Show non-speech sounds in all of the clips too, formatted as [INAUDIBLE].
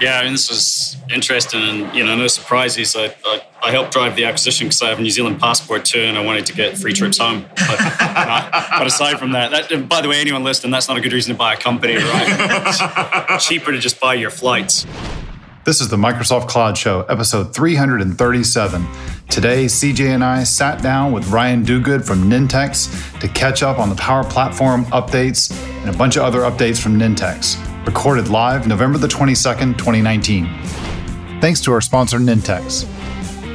Yeah, I mean, this was interesting and, you know, no surprises. I, I, I helped drive the acquisition because I have a New Zealand passport too and I wanted to get free trips home. But, but aside from that, that, by the way, anyone listening, that's not a good reason to buy a company, right? It's [LAUGHS] cheaper to just buy your flights. This is the Microsoft Cloud Show, episode 337. Today, CJ and I sat down with Ryan Duguid from Nintex to catch up on the Power Platform updates and a bunch of other updates from Nintex. Recorded live November the 22nd, 2019. Thanks to our sponsor, Nintex.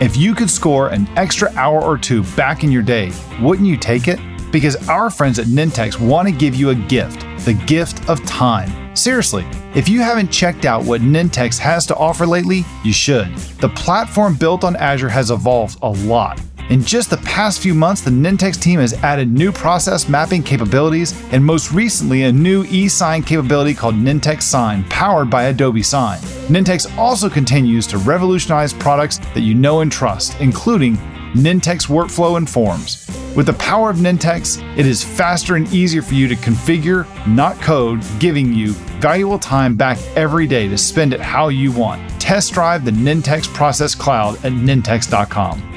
If you could score an extra hour or two back in your day, wouldn't you take it? Because our friends at Nintex want to give you a gift the gift of time. Seriously, if you haven't checked out what Nintex has to offer lately, you should. The platform built on Azure has evolved a lot. In just the past few months, the Nintex team has added new process mapping capabilities and most recently a new e-sign capability called Nintex Sign, powered by Adobe Sign. Nintex also continues to revolutionize products that you know and trust, including Nintex Workflow and Forms. With the power of Nintex, it is faster and easier for you to configure, not code, giving you valuable time back every day to spend it how you want. Test drive the Nintex Process Cloud at nintex.com.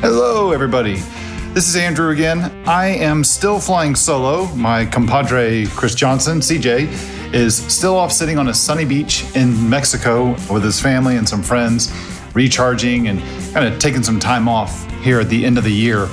Hello, everybody. This is Andrew again. I am still flying solo. My compadre, Chris Johnson, CJ, is still off sitting on a sunny beach in Mexico with his family and some friends recharging and kind of taking some time off here at the end of the year.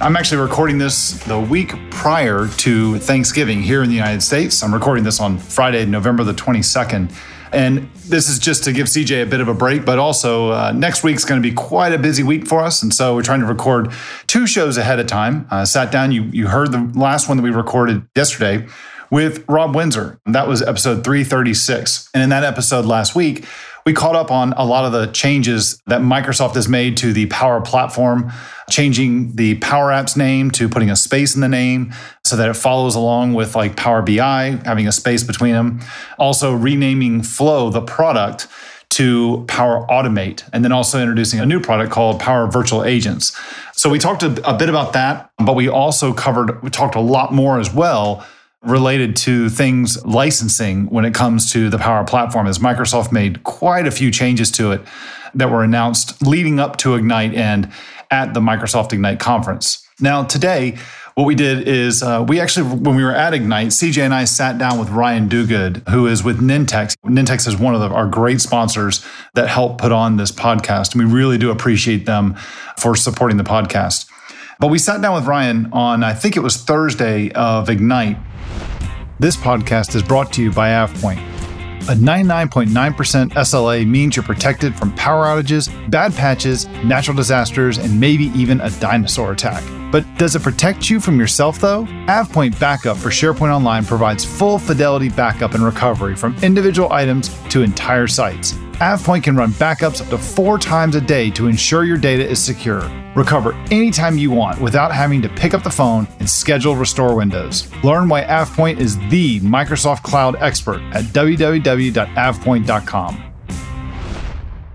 I'm actually recording this the week prior to Thanksgiving here in the United States. I'm recording this on Friday, November the 22nd. And this is just to give CJ a bit of a break, but also uh, next week's going to be quite a busy week for us. And so we're trying to record two shows ahead of time. Uh, sat down, you, you heard the last one that we recorded yesterday with Rob Windsor. That was episode 336. And in that episode last week, we caught up on a lot of the changes that Microsoft has made to the Power Platform, changing the Power Apps name to putting a space in the name so that it follows along with like Power BI, having a space between them. Also, renaming Flow, the product, to Power Automate, and then also introducing a new product called Power Virtual Agents. So we talked a, bit about that, but we also covered, we talked a lot more as well related to things licensing when it comes to the Power Platform, as Microsoft made quite a few changes to it that were announced leading up to Ignite and at the Microsoft Ignite conference. Now, today, what we did is uh, we actually, when we were at Ignite, CJ and I sat down with Ryan Duguid, who is with Nintex. Nintex is one of the, our great sponsors that help put on this podcast. And we really do appreciate them for supporting the podcast. But we sat down with Ryan on, I think it was Thursday of Ignite, this podcast is brought to you by AvePoint. A 99.9% SLA means you're protected from power outages, bad patches, natural disasters, and maybe even a dinosaur attack. But does it protect you from yourself though? AvePoint Backup for SharePoint Online provides full fidelity backup and recovery from individual items to entire sites. AvePoint can run backups up to four times a day to ensure your data is secure. Recover anytime you want without having to pick up the phone and schedule restore windows. Learn why AvePoint is the Microsoft Cloud expert at www.avepoint.com.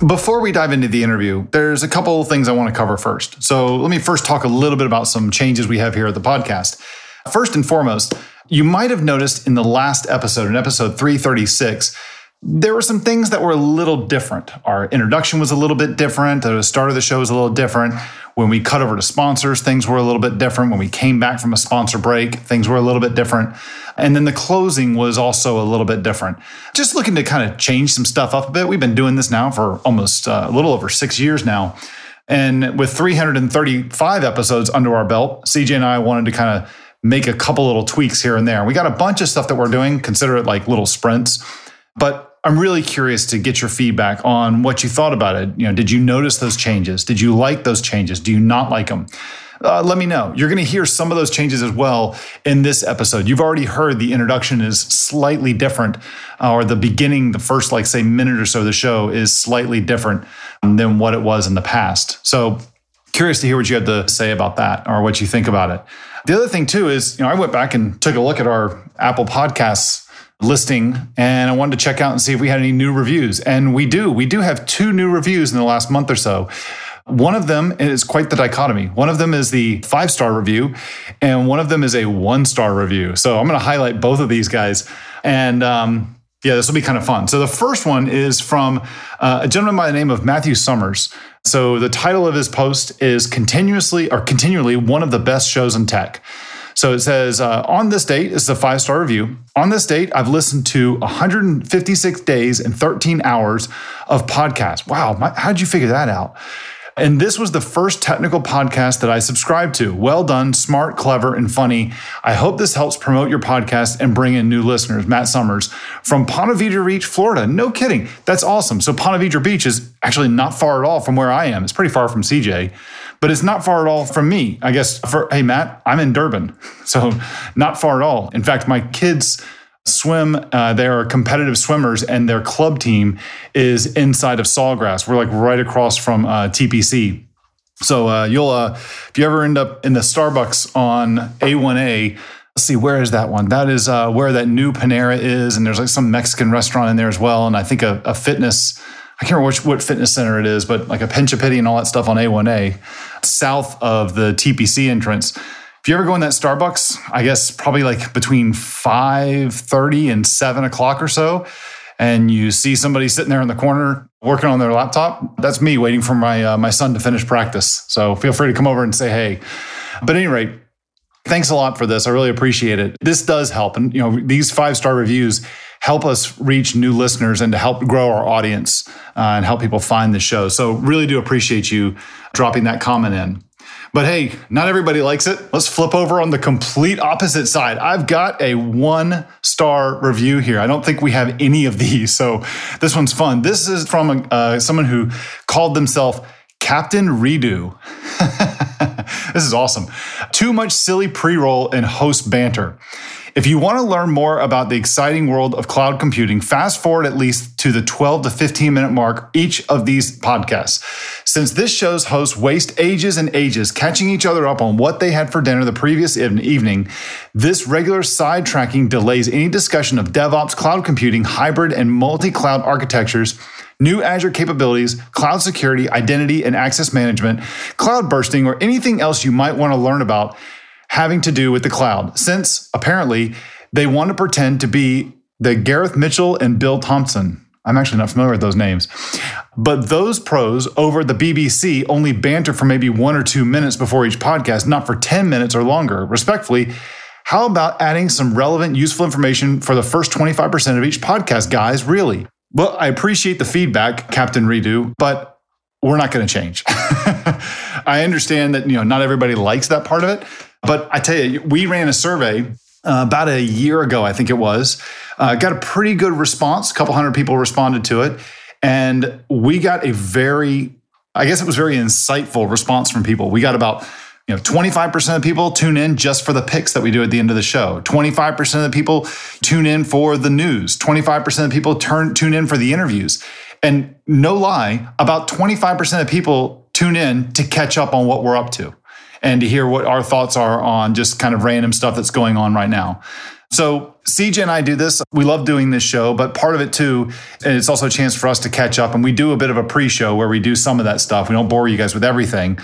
Before we dive into the interview, there's a couple of things I want to cover first. So let me first talk a little bit about some changes we have here at the podcast. First and foremost, you might have noticed in the last episode, in episode 336, there were some things that were a little different. Our introduction was a little bit different. The start of the show was a little different. When we cut over to sponsors, things were a little bit different. When we came back from a sponsor break, things were a little bit different. And then the closing was also a little bit different. Just looking to kind of change some stuff up a bit. We've been doing this now for almost uh, a little over six years now. And with 335 episodes under our belt, CJ and I wanted to kind of make a couple little tweaks here and there. We got a bunch of stuff that we're doing, consider it like little sprints. But I'm really curious to get your feedback on what you thought about it. You know, did you notice those changes? Did you like those changes? Do you not like them? Uh, let me know. You're going to hear some of those changes as well in this episode. You've already heard the introduction is slightly different, uh, or the beginning, the first, like, say, minute or so of the show is slightly different than what it was in the past. So, curious to hear what you had to say about that or what you think about it. The other thing, too, is, you know, I went back and took a look at our Apple Podcasts listing and I wanted to check out and see if we had any new reviews. And we do. We do have two new reviews in the last month or so. One of them is quite the dichotomy. One of them is the five star review, and one of them is a one star review. So I'm going to highlight both of these guys. And um, Yeah, this will be kind of fun. So the first one is from uh, a gentleman by the name of Matthew Summers. So the title of his post is continuously or continually one of the best shows in tech. So it says, uh, on this date, this is a five star review. On this date, I've listened to 156 days and 13 hours of podcasts. Wow, my, how'd you figure that out? And this was the first technical podcast that I subscribed to. Well done, smart, clever, and funny. I hope this helps promote your podcast and bring in new listeners. Matt Summers from Ponte Vedra Beach, Florida. No kidding. That's awesome. So Ponte Vedra Beach is actually not far at all from where I am. It's pretty far from CJ, but it's not far at all from me. I guess for, hey, Matt, I'm in Durban. [LAUGHS] So not far at all. In fact, my kids, swim. Uh, they are competitive swimmers, and their club team is inside of Sawgrass. We're like right across from uh, TPC. So uh, you'll, uh, if you ever end up in the Starbucks on A1A, let's see, where is that one? That is uh, where that new Panera is, and there's like some Mexican restaurant in there as well, and I think a, a fitness. I can't remember which what fitness center it is, but like a pinch of Pity and all that stuff on A1A, south of the TPC entrance if you ever go in that Starbucks, I guess probably like between 5:30 and 7 o'clock or so, and you see somebody sitting there in the corner working on their laptop, that's me waiting for my uh, my son to finish practice. So feel free to come over and say hey. But at any rate, thanks a lot for this. I really appreciate it. This does help, and you know these five star reviews help us reach new listeners and to help grow our audience uh, and help people find the show. So really do appreciate you dropping that comment in. But hey, not everybody likes it. Let's flip over on the complete opposite side. I've got a one star review here. I don't think we have any of these. So this one's fun. This is from uh, someone who called themselves Captain Redo. [LAUGHS] this is awesome. Too much silly pre roll and host banter. If you want to learn more about the exciting world of cloud computing, fast forward at least to the 12 to 15 minute mark each of these podcasts. Since this show's hosts waste ages and ages catching each other up on what they had for dinner the previous evening, this regular sidetracking delays any discussion of DevOps, cloud computing, hybrid, and multi cloud architectures new Azure capabilities, cloud security, identity and access management, cloud bursting, or anything else you might want to learn about having to do with the cloud, since apparently they want to pretend to be the Gareth Mitchell and Bill Thompson. I'm actually not familiar with those names. But those pros over the BBC only banter for maybe one or two minutes before each podcast, not for 10 minutes or longer. Respectfully, how about adding some relevant, useful information for the first 25% of each podcast, guys? Really? Well, I appreciate the feedback, Captain Redo, but we're not going to change. [LAUGHS] I understand that, you know, not everybody likes that part of it. But I tell you, we ran a survey uh, about a year ago, I think it was. Uh, got a pretty good response. A couple hundred people responded to it. And we got a very, I guess it was very insightful response from people. We got about you know 25% of people tune in just for the picks that we do at the end of the show 25% of the people tune in for the news 25% of people turn tune in for the interviews and no lie about 25% of people tune in to catch up on what we're up to and to hear what our thoughts are on just kind of random stuff that's going on right now. So CJ and I do this. We love doing this show, but part of it too, and it's also a chance for us to catch up. And we do a bit of a pre-show where we do some of that stuff. We don't bore you guys with everything,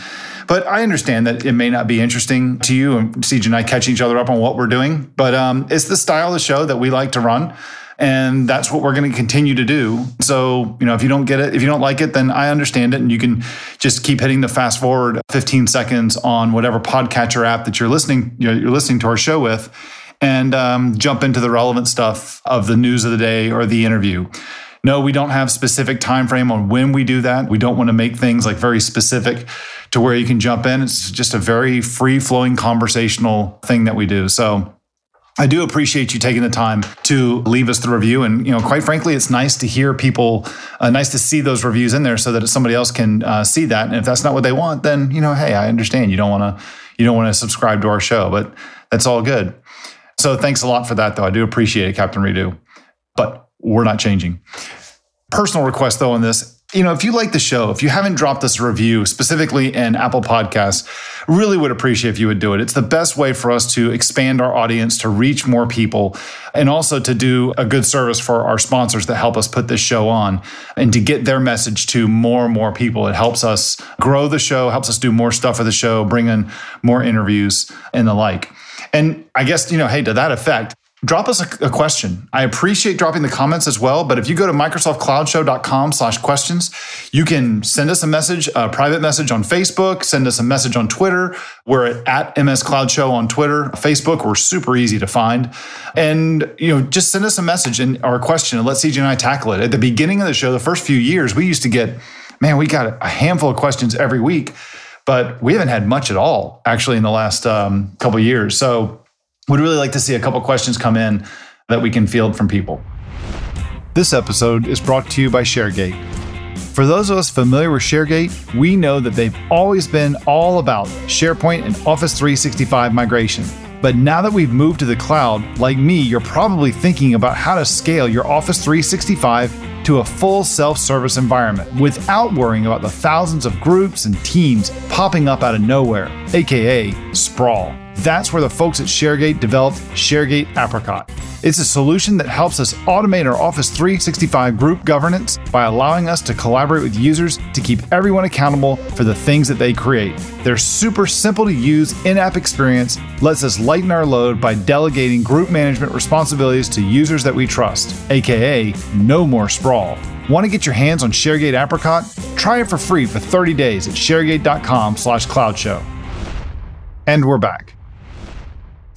but I understand that it may not be interesting to you. And CJ and I catch each other up on what we're doing, but um, it's the style of show that we like to run. And that's what we're going to continue to do. So, you know, if you don't get it, if you don't like it, then I understand it. And you can just keep hitting the fast forward 15 seconds on whatever podcatcher app that you're listening, you're listening to our show with and um, jump into the relevant stuff of the news of the day or the interview. No, we don't have specific time frame on when we do that. We don't want to make things like very specific to where you can jump in. It's just a very free flowing conversational thing that we do. So I do appreciate you taking the time to leave us the review. And, you know, quite frankly, it's nice to hear people, uh, nice to see those reviews in there so that somebody else can uh, see that. And if that's not what they want, then, you know, hey, I understand you don't want to, you don't want to subscribe to our show, but that's all good. So thanks a lot for that, though. I do appreciate it, Captain Redo. But we're not changing. Personal request, though, on this you know, if you like the show, if you haven't dropped us a review, specifically in Apple Podcasts, really would appreciate if you would do it. It's the best way for us to expand our audience, to reach more people, and also to do a good service for our sponsors that help us put this show on and to get their message to more and more people. It helps us grow the show, helps us do more stuff for the show, bring in more interviews and the like. And I guess, you know, hey, to that effect, drop us a, a, question. I appreciate dropping the comments as well. But if you go to microsoftcloudshow.com slash questions, you can send us a message, a private message on Facebook, send us a message on Twitter. We're at MS Cloud Show on Twitter, Facebook. We're super easy to find. And, you know, just send us a message and our question and let CJ and I tackle it. At the beginning of the show, the first few years, we used to get, man, we got a handful of questions every week, but we haven't had much at all actually in the last um, couple years. So would really like to see a couple questions come in that we can field from people. This episode is brought to you by ShareGate. For those of us familiar with ShareGate, we know that they've always been all about SharePoint and Office 365 migration. But now that we've moved to the cloud, like me, you're probably thinking about how to scale your Office 365 to a full self service environment without worrying about the thousands of groups and teams popping up out of nowhere, aka sprawl. That's where the folks at ShareGate developed ShareGate Apricot. It's a solution that helps us automate our Office 365 group governance by allowing us to collaborate with users to keep everyone accountable for the things that they create. Their super simple to use in app experience lets us lighten our load by delegating group management responsibilities to users that we trust, aka no more sprawl. Want to get your hands on ShareGate Apricot? Try it for free for 30 days at sharegate.com/cloudshow. And we're back.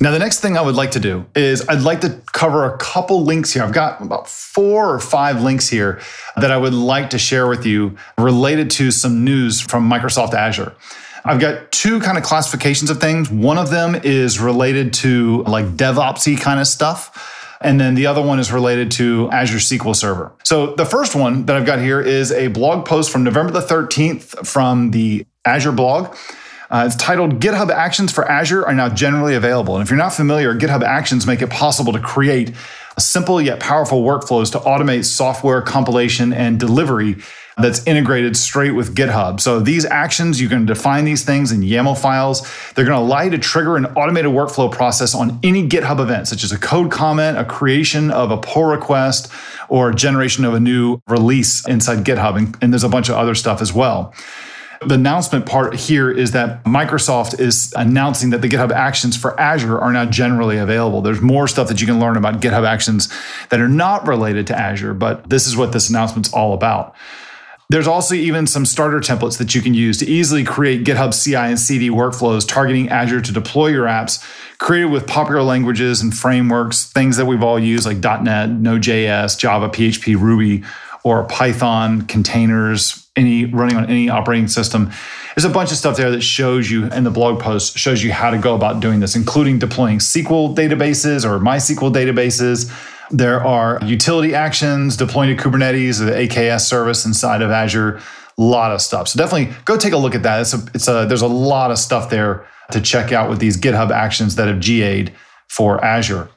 Now, the next thing I would like to do is I'd like to cover a couple links here. I've got about four or five links here that I would like to share with you related to some news from Microsoft Azure. I've got two kind of classifications of things. One of them is related to like DevOpsy kind of stuff. And then the other one is related to Azure SQL Server. So the first one that I've got here is a blog post from November the 13th from the Azure blog. Uh, it's titled GitHub Actions for Azure are now generally available. And if you're not familiar, GitHub Actions make it possible to create simple yet powerful workflows to automate software compilation and delivery that's integrated straight with GitHub. So these actions, you can define these things in YAML files. They're going to allow you to trigger an automated workflow process on any GitHub event, such as a code comment, a creation of a pull request, or generation of a new release inside GitHub. And, and there's a bunch of other stuff as well. The announcement part here is that Microsoft is announcing that the GitHub Actions for Azure are now generally available. There's more stuff that you can learn about GitHub Actions that are not related to Azure, but this is what this announcement's all about. There's also even some starter templates that you can use to easily create GitHub CI and CD workflows targeting Azure to deploy your apps created with popular languages and frameworks, things that we've all used like .NET, Node.js, Java, PHP, Ruby, or Python, containers, any running on any operating system. There's a bunch of stuff there that shows you in the blog post shows you how to go about doing this, including deploying SQL databases or MySQL databases. There are utility actions, deploying to Kubernetes, or the AKS service inside of Azure. A lot of stuff. So definitely go take a look at that. It's a, it's a, there's a lot of stuff there to check out with these GitHub actions that have GA'd for Azure.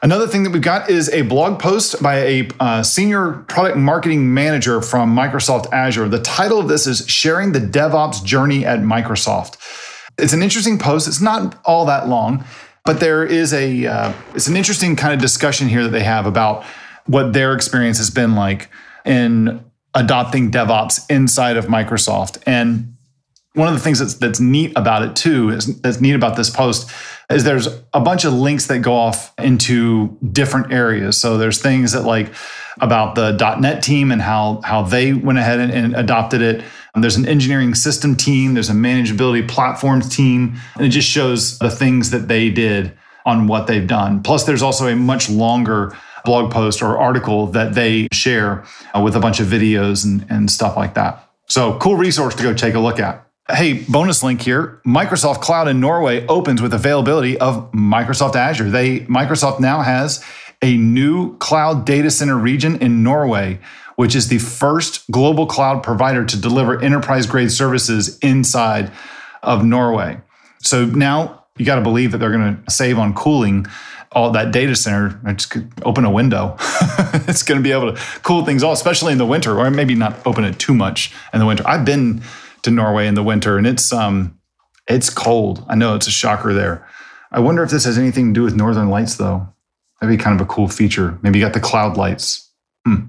Another thing that we've got is a blog post by a uh, senior product marketing manager from Microsoft Azure. The title of this is Sharing the DevOps Journey at Microsoft. It's an interesting post. It's not all that long, but there is a uh, it's an interesting kind of discussion here that they have about what their experience has been like in adopting DevOps inside of Microsoft. And one of the things that's that's neat about it too is that's neat about this post is there's a bunch of links that go off into different areas. So there's things that like about the .NET team and how how they went ahead and, and adopted it. And there's an engineering system team, there's a manageability platforms team, and it just shows the things that they did on what they've done. Plus, there's also a much longer blog post or article that they share uh, with a bunch of videos and, and stuff like that. So, cool resource to go take a look at. Hey, bonus link here. Microsoft Cloud in Norway opens with availability of Microsoft Azure. They Microsoft now has a new cloud data center region in Norway, which is the first global cloud provider to deliver enterprise grade services inside of Norway. So now you got to believe that they're going to save on cooling all that data center. I just could open a window. [LAUGHS] it's going to be able to cool things off, especially in the winter, or maybe not open it too much in the winter. I've been to Norway in the winter, and it's um, it's cold. I know it's a shocker there. I wonder if this has anything to do with northern lights, though. That'd be kind of a cool feature. Maybe you got the cloud lights. Hmm.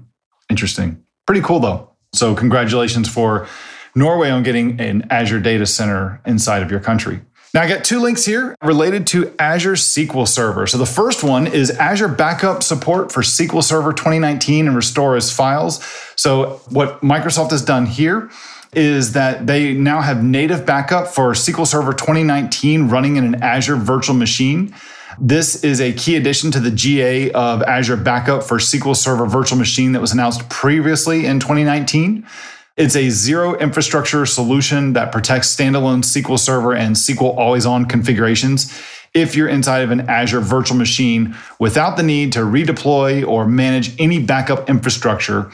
Interesting. Pretty cool though. So congratulations for Norway on getting an Azure data center inside of your country. Now, I got two links here related to Azure SQL Server. So, the first one is Azure Backup support for SQL Server 2019 and restore as files. So, what Microsoft has done here is that they now have native backup for SQL Server 2019 running in an Azure virtual machine. This is a key addition to the GA of Azure Backup for SQL Server Virtual Machine that was announced previously in 2019. It's a zero infrastructure solution that protects standalone SQL Server and SQL always on configurations if you're inside of an Azure virtual machine without the need to redeploy or manage any backup infrastructure.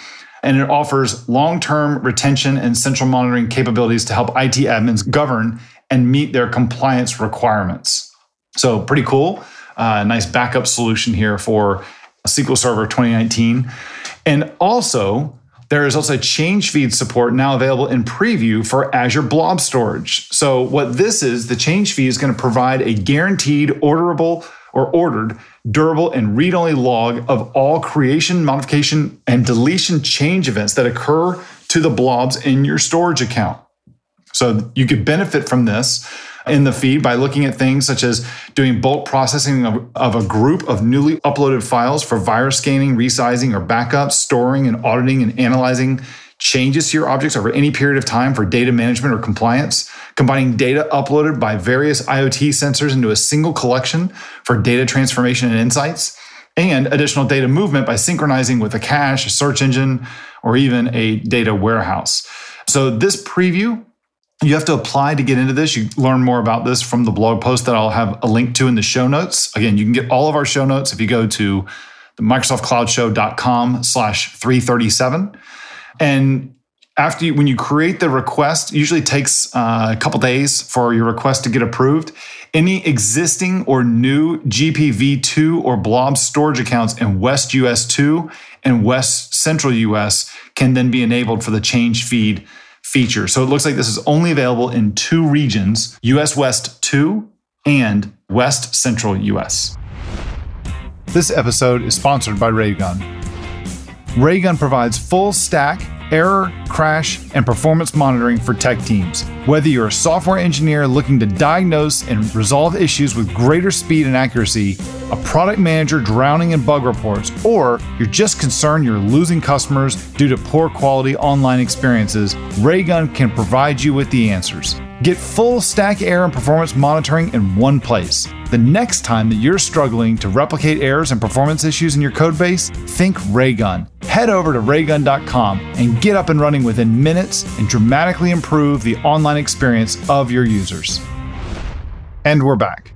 And it offers long term retention and central monitoring capabilities to help IT admins govern and meet their compliance requirements. So, pretty cool. Uh, nice backup solution here for SQL Server 2019. And also, there is also change feed support now available in preview for Azure Blob Storage. So, what this is, the change feed is going to provide a guaranteed, orderable, or ordered, durable, and read only log of all creation, modification, and deletion change events that occur to the blobs in your storage account. So, you could benefit from this in the feed by looking at things such as doing bulk processing of, of, a group of newly uploaded files for virus scanning, resizing, or backup, storing and auditing and analyzing changes to your objects over any period of time for data management or compliance, combining data uploaded by various IoT sensors into a single collection for data transformation and insights, and additional data movement by synchronizing with a cache, a search engine, or even a data warehouse. So, this preview you have to apply to get into this. You learn more about this from the blog post that I'll have a link to in the show notes. Again, you can get all of our show notes if you go to the microsoftcloudshow.com slash 337. And after you, when you create the request, usually takes uh, a couple days for your request to get approved. Any existing or new GPv2 or blob storage accounts in West US 2 and West Central US can then be enabled for the change feed feature. So it looks like this is only available in two regions US West 2 and West Central US. This episode is sponsored by Raygun. Raygun provides full stack error, crash, and performance monitoring for tech teams. Whether you're a software engineer looking to diagnose and resolve issues with greater speed and accuracy, a product manager drowning in bug reports, or you're just concerned you're losing customers due to poor quality online experiences, Raygun can provide you with the answers. Get full stack error and performance monitoring in one place. The next time that you're struggling to replicate errors and performance issues in your codebase, think Raygun. Head over to raygun.com and get up and running within minutes and dramatically improve the online experience of your users. And we're back.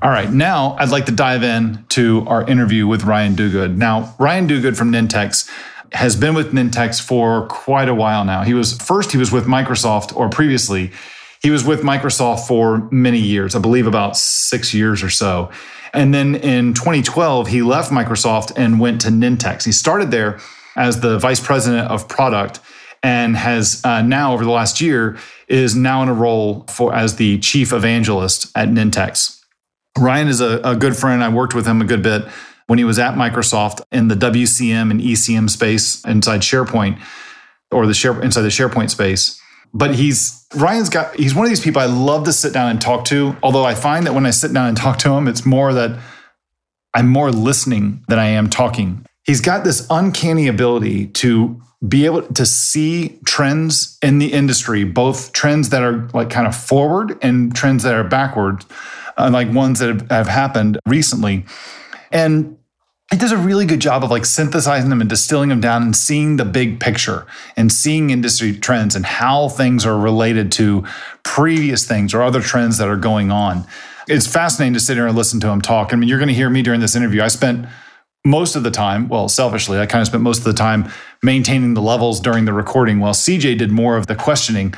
All right, now I'd like to dive in to our interview with Ryan Duguid. Now, Ryan Duguid from Nintex has been with Nintex for quite a while now. He was first he was with Microsoft or previously he was with Microsoft for many years, I believe about 6 years or so. And then in 2012 he left Microsoft and went to Nintex. He started there as the vice president of product and has uh, now over the last year is now in a role for as the chief evangelist at Nintex. Ryan is a, a good friend. I worked with him a good bit when he was at Microsoft in the WCM and ECM space inside SharePoint or the share inside the SharePoint space. But he's Ryan's got he's one of these people I love to sit down and talk to. Although I find that when I sit down and talk to him, it's more that I'm more listening than I am talking. He's got this uncanny ability to be able to see trends in the industry, both trends that are like kind of forward and trends that are backward, uh, like ones that have, have happened recently. And he does a really good job of like synthesizing them and distilling them down and seeing the big picture and seeing industry trends and how things are related to previous things or other trends that are going on. It's fascinating to sit here and listen to him talk. I mean, you're going to hear me during this interview. I spent most of the time, well, selfishly, I kind of spent most of the time maintaining the levels during the recording while CJ did more of the questioning.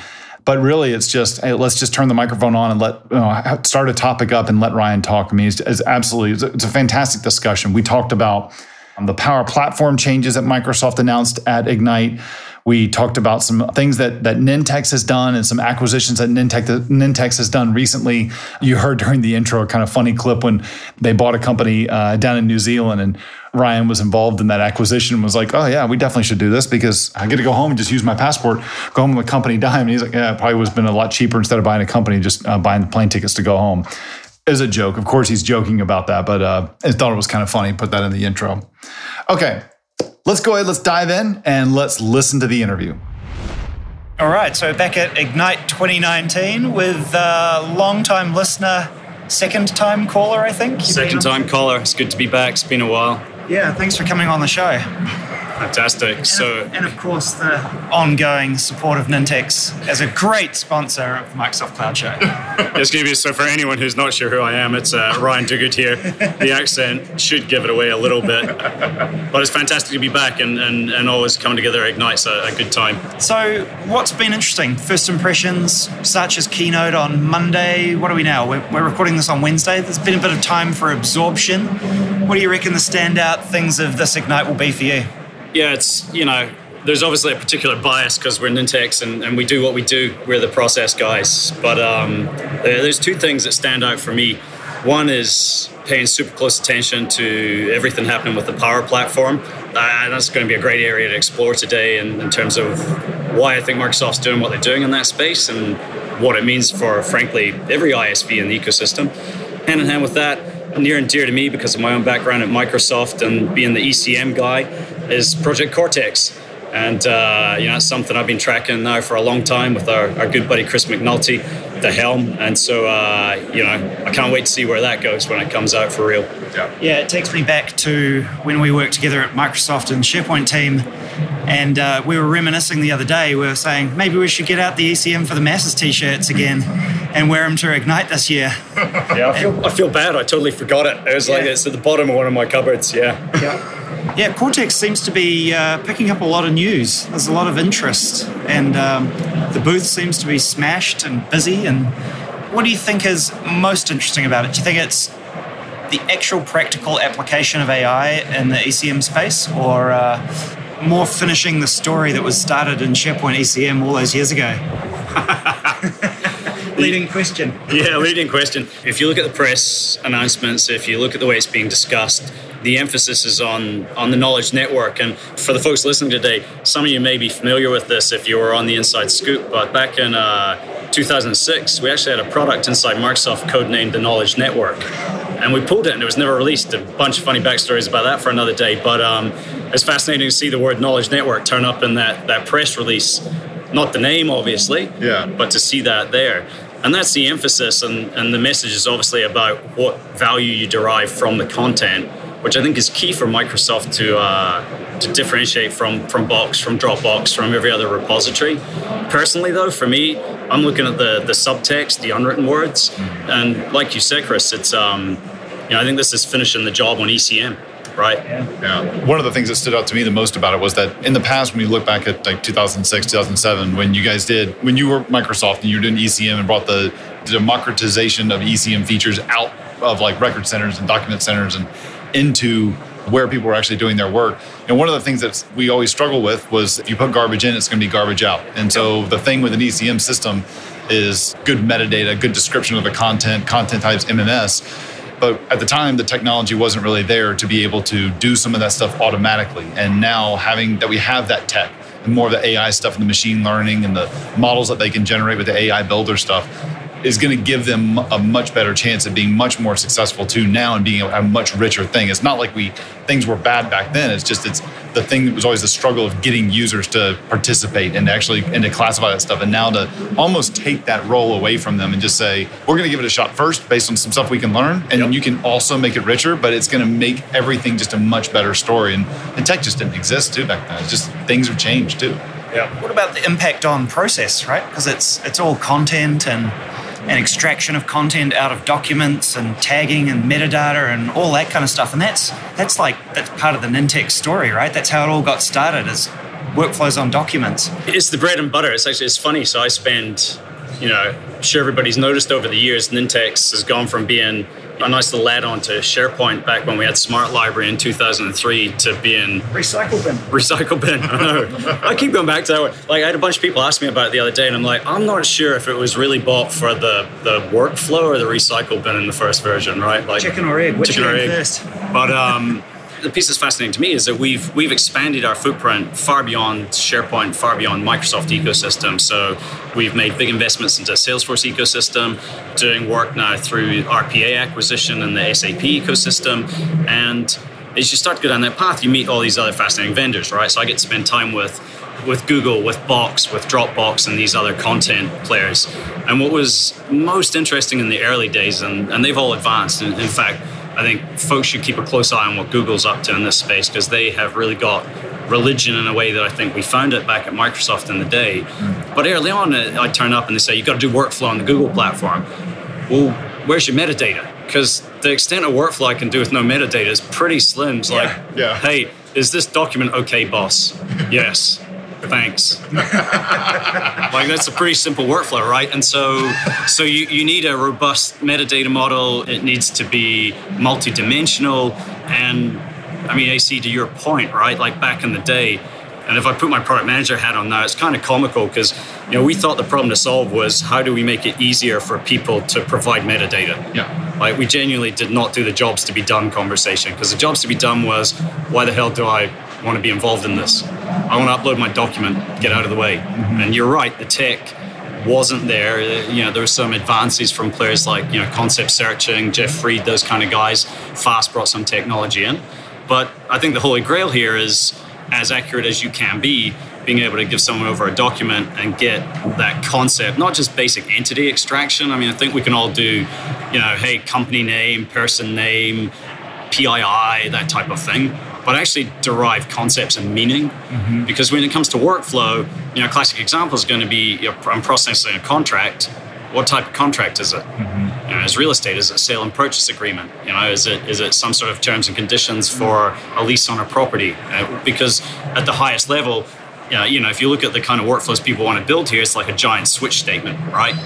But really, it's just hey, let's just turn the microphone on and let you know, start a topic up and let Ryan talk. I mean, it's, it's absolutely it's a, it's a fantastic discussion. We talked about um, the Power Platform changes that Microsoft announced at Ignite. We talked about some things that that Nintex has done and some acquisitions that Nintex, Nintex has done recently. You heard during the intro a kind of funny clip when they bought a company uh, down in New Zealand and Ryan was involved in that acquisition and was like, oh yeah, we definitely should do this because I get to go home and just use my passport, go home with a company dime. And he's like, yeah, it probably was been a lot cheaper instead of buying a company, just uh, buying the plane tickets to go home. Is a joke, of course, he's joking about that, but uh, I thought it was kind of funny. Put that in the intro. Okay, Let's go ahead, let's dive in and let's listen to the interview. All right, so back at Ignite 2019 with a long-time listener, second time caller, I think. Second time caller. It's good to be back. It's been a while. Yeah, thanks for coming on the show. Fantastic. And so, of, and of course, the ongoing support of Nintex as a great sponsor of the Microsoft Cloud Show. Just give you so for anyone who's not sure who I am, it's uh, Ryan Duguid here. The accent should give it away a little bit, but it's fantastic to be back and, and, and always coming together ignites a, a good time. So, what's been interesting? First impressions, Satya's keynote on Monday. What are we now? We're, we're recording this on Wednesday. There's been a bit of time for absorption. What do you reckon the standout things of this Ignite will be for you? Yeah, it's, you know, there's obviously a particular bias because we're Nintex and, and, we do what we do. We're the process guys. But um, there's two things that stand out for me. One is paying super close attention to everything happening with the Power Platform. And that's going to be a great area to explore today in, in terms of why I think Microsoft's doing what they're doing in that space and what it means for, frankly, every ISV in the ecosystem. Hand in hand with that, near and dear to me because of my own background at Microsoft and being the ECM guy is Project Cortex. And uh, you know, it's something I've been tracking now for a long time with our, our good buddy Chris McNulty, the helm. And so, uh, you know, I can't wait to see where that goes when it comes out for real. Yeah. yeah, it takes me back to when we worked together at Microsoft and SharePoint team. And uh, we were reminiscing the other day. We were saying maybe we should get out the ECM for the masses t-shirts again and wear them to Ignite this year. [LAUGHS] Yeah, I feel, I feel bad. I totally forgot it. It was yeah. like it's at the bottom of one of my cupboards. Yeah. Yeah. Yeah, Cortex seems to be uh, picking up a lot of news. There's a lot of interest, and um, the booth seems to be smashed and busy. And what do you think is most interesting about it? Do you think it's the actual practical application of AI in the ECM space, or uh, more finishing the story that was started in SharePoint ECM all those years ago? [LAUGHS] leading question. Yeah, leading question. If you look at the press announcements, if you look at the way it's being discussed, the emphasis is on on the knowledge network. And for the folks listening today, some of you may be familiar with this if you were on the inside scoop. But back in uh, 2006, we actually had a product inside Microsoft codenamed the Knowledge Network, and we pulled it, and it was never released. A bunch of funny backstories about that for another day. But um, it's fascinating to see the word Knowledge Network turn up in that that press release. Not the name, obviously, yeah, but to see that there. And that's the emphasis, and, and the message is obviously about what value you derive from the content which I think is key for Microsoft to uh, to differentiate from from Box, from Dropbox, from every other repository. Personally, though, for me, I'm looking at the the subtext, the unwritten words, and like you said, Chris, it's um, you know I think this is finishing the job on ECM. Right. Yeah. One of the things that stood out to me the most about it was that in the past, when you look back at like 2006, 2007, when you guys did, when you were Microsoft and you were doing ECM and brought the democratization of ECM features out of like record centers and document centers and into where people were actually doing their work. And one of the things that we always struggle with was if you put garbage in, it's going to be garbage out. And so the thing with an ECM system is good metadata, good description of the content, content types, MMS. But at the time, the technology wasn't really there to be able to do some of that stuff automatically. And now having that we have that tech and more of the AI stuff and the machine learning and the models that they can generate with the AI builder stuff, is going to give them a much better chance of being much more successful too now and being a, a, much richer thing. It's not like we things were bad back then. It's just it's the thing that was always the struggle of getting users to participate and actually and to classify that stuff. And now to almost take that role away from them and just say we're going to give it a shot first based on some stuff we can learn, and yep. you can also make it richer. But it's going to make everything just a much better story. And, and tech just didn't exist too back then. It's just things have changed too. Yeah. What about the impact on process, right? Because it's it's all content and and extraction of content out of documents and tagging and metadata and all that kind of stuff. And that's that's like that's part of the Nintex story, right? That's how it all got started as workflows on documents. It's the bread and butter. It's actually it's funny. So I spend, you know, I'm sure everybody's noticed over the years, Nintex has gone from being a nice little add-on to SharePoint back when we had Smart Library in 2003 to be in recycle bin. Recycle bin. I know. I keep going back to that. One. Like I had a bunch of people ask me about it the other day, and I'm like, I'm not sure if it was really bought for the the workflow or the recycle bin in the first version, right? Like chicken or egg. Which chicken or egg first? But um, the piece that's fascinating to me is that we've we've expanded our footprint far beyond SharePoint, far beyond Microsoft ecosystem. So we've made big investments into Salesforce ecosystem, doing work now through RPA acquisition and the SAP ecosystem, and as you start to go down that path, you meet all these other fascinating vendors, right? So I get to spend time with with Google, with Box, with Dropbox, and these other content players. And what was most interesting in the early days, and, and they've all advanced. In, in fact, I think folks should keep a close eye on what Google's up to in this space because they have really got religion in a way that I think we found it back at Microsoft in the day. Mm. But early on, uh, I turn up and they say, you've got to do workflow on the Google platform. Well, where's your metadata? Because the extent of workflow I can do with no metadata is pretty slim. It's yeah. like, yeah. hey, is this document okay, boss? [LAUGHS] yes thanks. [LAUGHS] like that's a pretty simple workflow, right? And so, so you, you need a robust metadata model. It needs to be multidimensional. And I mean, AC, to your point, right? Like back in the day, and if I put my product manager hat on now, it's kind of comical because you know we thought the problem to solve was how do we make it easier for people to provide metadata. Yeah. Like we genuinely did not do the jobs to be done conversation because the jobs to be done was why the hell do I want to be involved in this? I want to upload my document, get out of the way. Mm-hmm. And you're right, the tech wasn't there. You know, there were some advances from players like, you know, concept searching, Jeff Fried, those kind of guys. Fast brought some technology in. But I think the holy grail here is as accurate as you can be, being able to give someone over a document and get that concept, not just basic entity extraction. I mean, I think we can all do, you know, hey, company name, person name, PII, that type of thing but actually derive concepts and meaning. Mm-hmm. Because when it comes to workflow, you know, a classic example is going to be you know, I'm processing a contract. What type of contract is it? Mm-hmm. You know, as real estate, is it a sale and purchase agreement? You know, is it is it some sort of terms and conditions for a lease on a property? Uh, because at the highest level, you know, you know, if you look at the kind of workflows people want to build here, it's like a giant switch statement, right?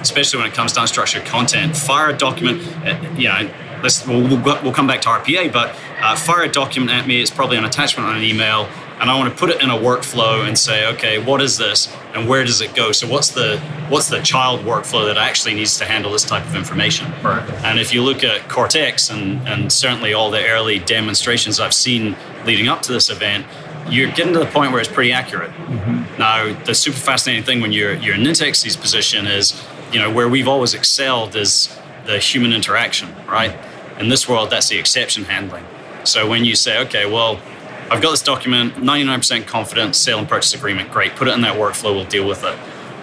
Especially when it comes to unstructured content. Fire a document, uh, you know, let's we'll, we'll, we'll come back to RPA, but uh, fire a document at me. It's probably an attachment on an email, and I want to put it in a workflow and say, okay, what is this, and where does it go? So what's the what's the child workflow that actually needs to handle this type of information? Right. And if you look at Cortex and and certainly all the early demonstrations I've seen leading up to this event, you're getting to the point where it's pretty accurate. Mm-hmm. Now, the super fascinating thing when you're you're in Nintex's position is, you know, where we've always excelled is the human interaction, right? In this world, that's the exception handling. So when you say, okay, well, I've got this document, 99% confidence, sale and purchase agreement, great, put it in that workflow, we'll deal with it.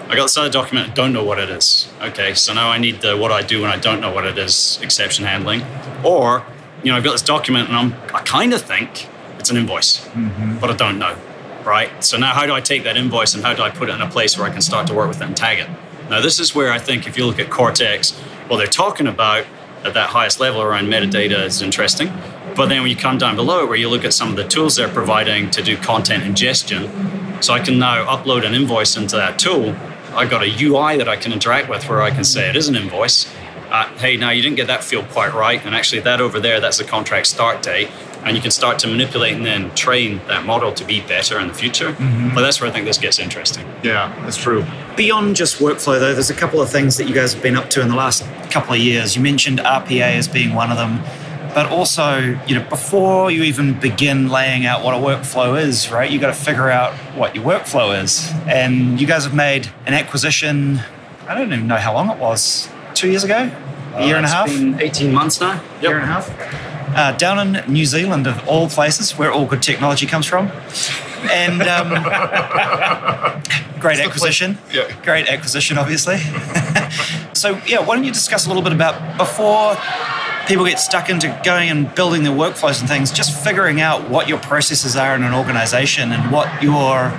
I got this other document, don't know what it is. Okay, so now I need the what I do when I don't know what it is, exception handling. Or, you know, I've got this document and I'm, I kind of think it's an invoice, mm-hmm. but I don't know, right? So now how do I take that invoice and how do I put it in a place where I can start to work with it and tag it? Now, this is where I think if you look at Cortex, what they're talking about at that highest level around metadata is interesting. But then when you come down below, where you look at some of the tools they're providing to do content ingestion, so I can now upload an invoice into that tool. I've got a UI that I can interact with where I can say it is an invoice. Uh, hey, now you didn't get that field quite right, and actually that over there, that's the contract start date and you can start to manipulate and then train that model to be better in the future. Mm-hmm. But that's where I think this gets interesting. Yeah, that's true. Beyond just workflow, though, there's a couple of things that you guys have been up to in the last couple of years. You mentioned RPA as being one of them but also you know before you even begin laying out what a workflow is right you got to figure out what your workflow is and you guys have made an acquisition i don't even know how long it was two years ago a year uh, and a half 18 months now yep. year and a half uh, down in New Zealand, of all places, where all good technology comes from. And um, [LAUGHS] great acquisition. Yeah. Great acquisition, obviously. [LAUGHS] so, yeah, why don't you discuss a little bit about before people get stuck into going and building their workflows and things, just figuring out what your processes are in an organization and what your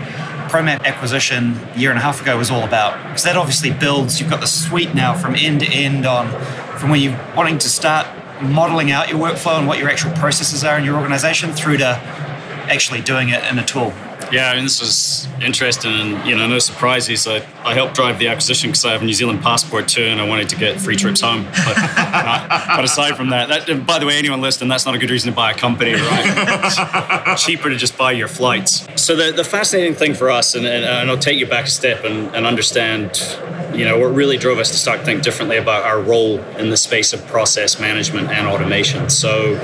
Promapp acquisition a year and a half ago was all about. Because that obviously builds, you've got the suite now from end to end on from when you're wanting to start modeling out your workflow and what your actual processes are in your organization through to actually doing it in a tool. Yeah, I mean, this was interesting, and you know, no surprises. I, I helped drive the acquisition because I have a New Zealand passport too, and I wanted to get free trips home. But, [LAUGHS] but aside from that, that, by the way, anyone listening, that's not a good reason to buy a company, right? [LAUGHS] cheaper to just buy your flights. So the, the fascinating thing for us, and, and, and I'll take you back a step and, and understand, you know, what really drove us to start to think differently about our role in the space of process management and automation. So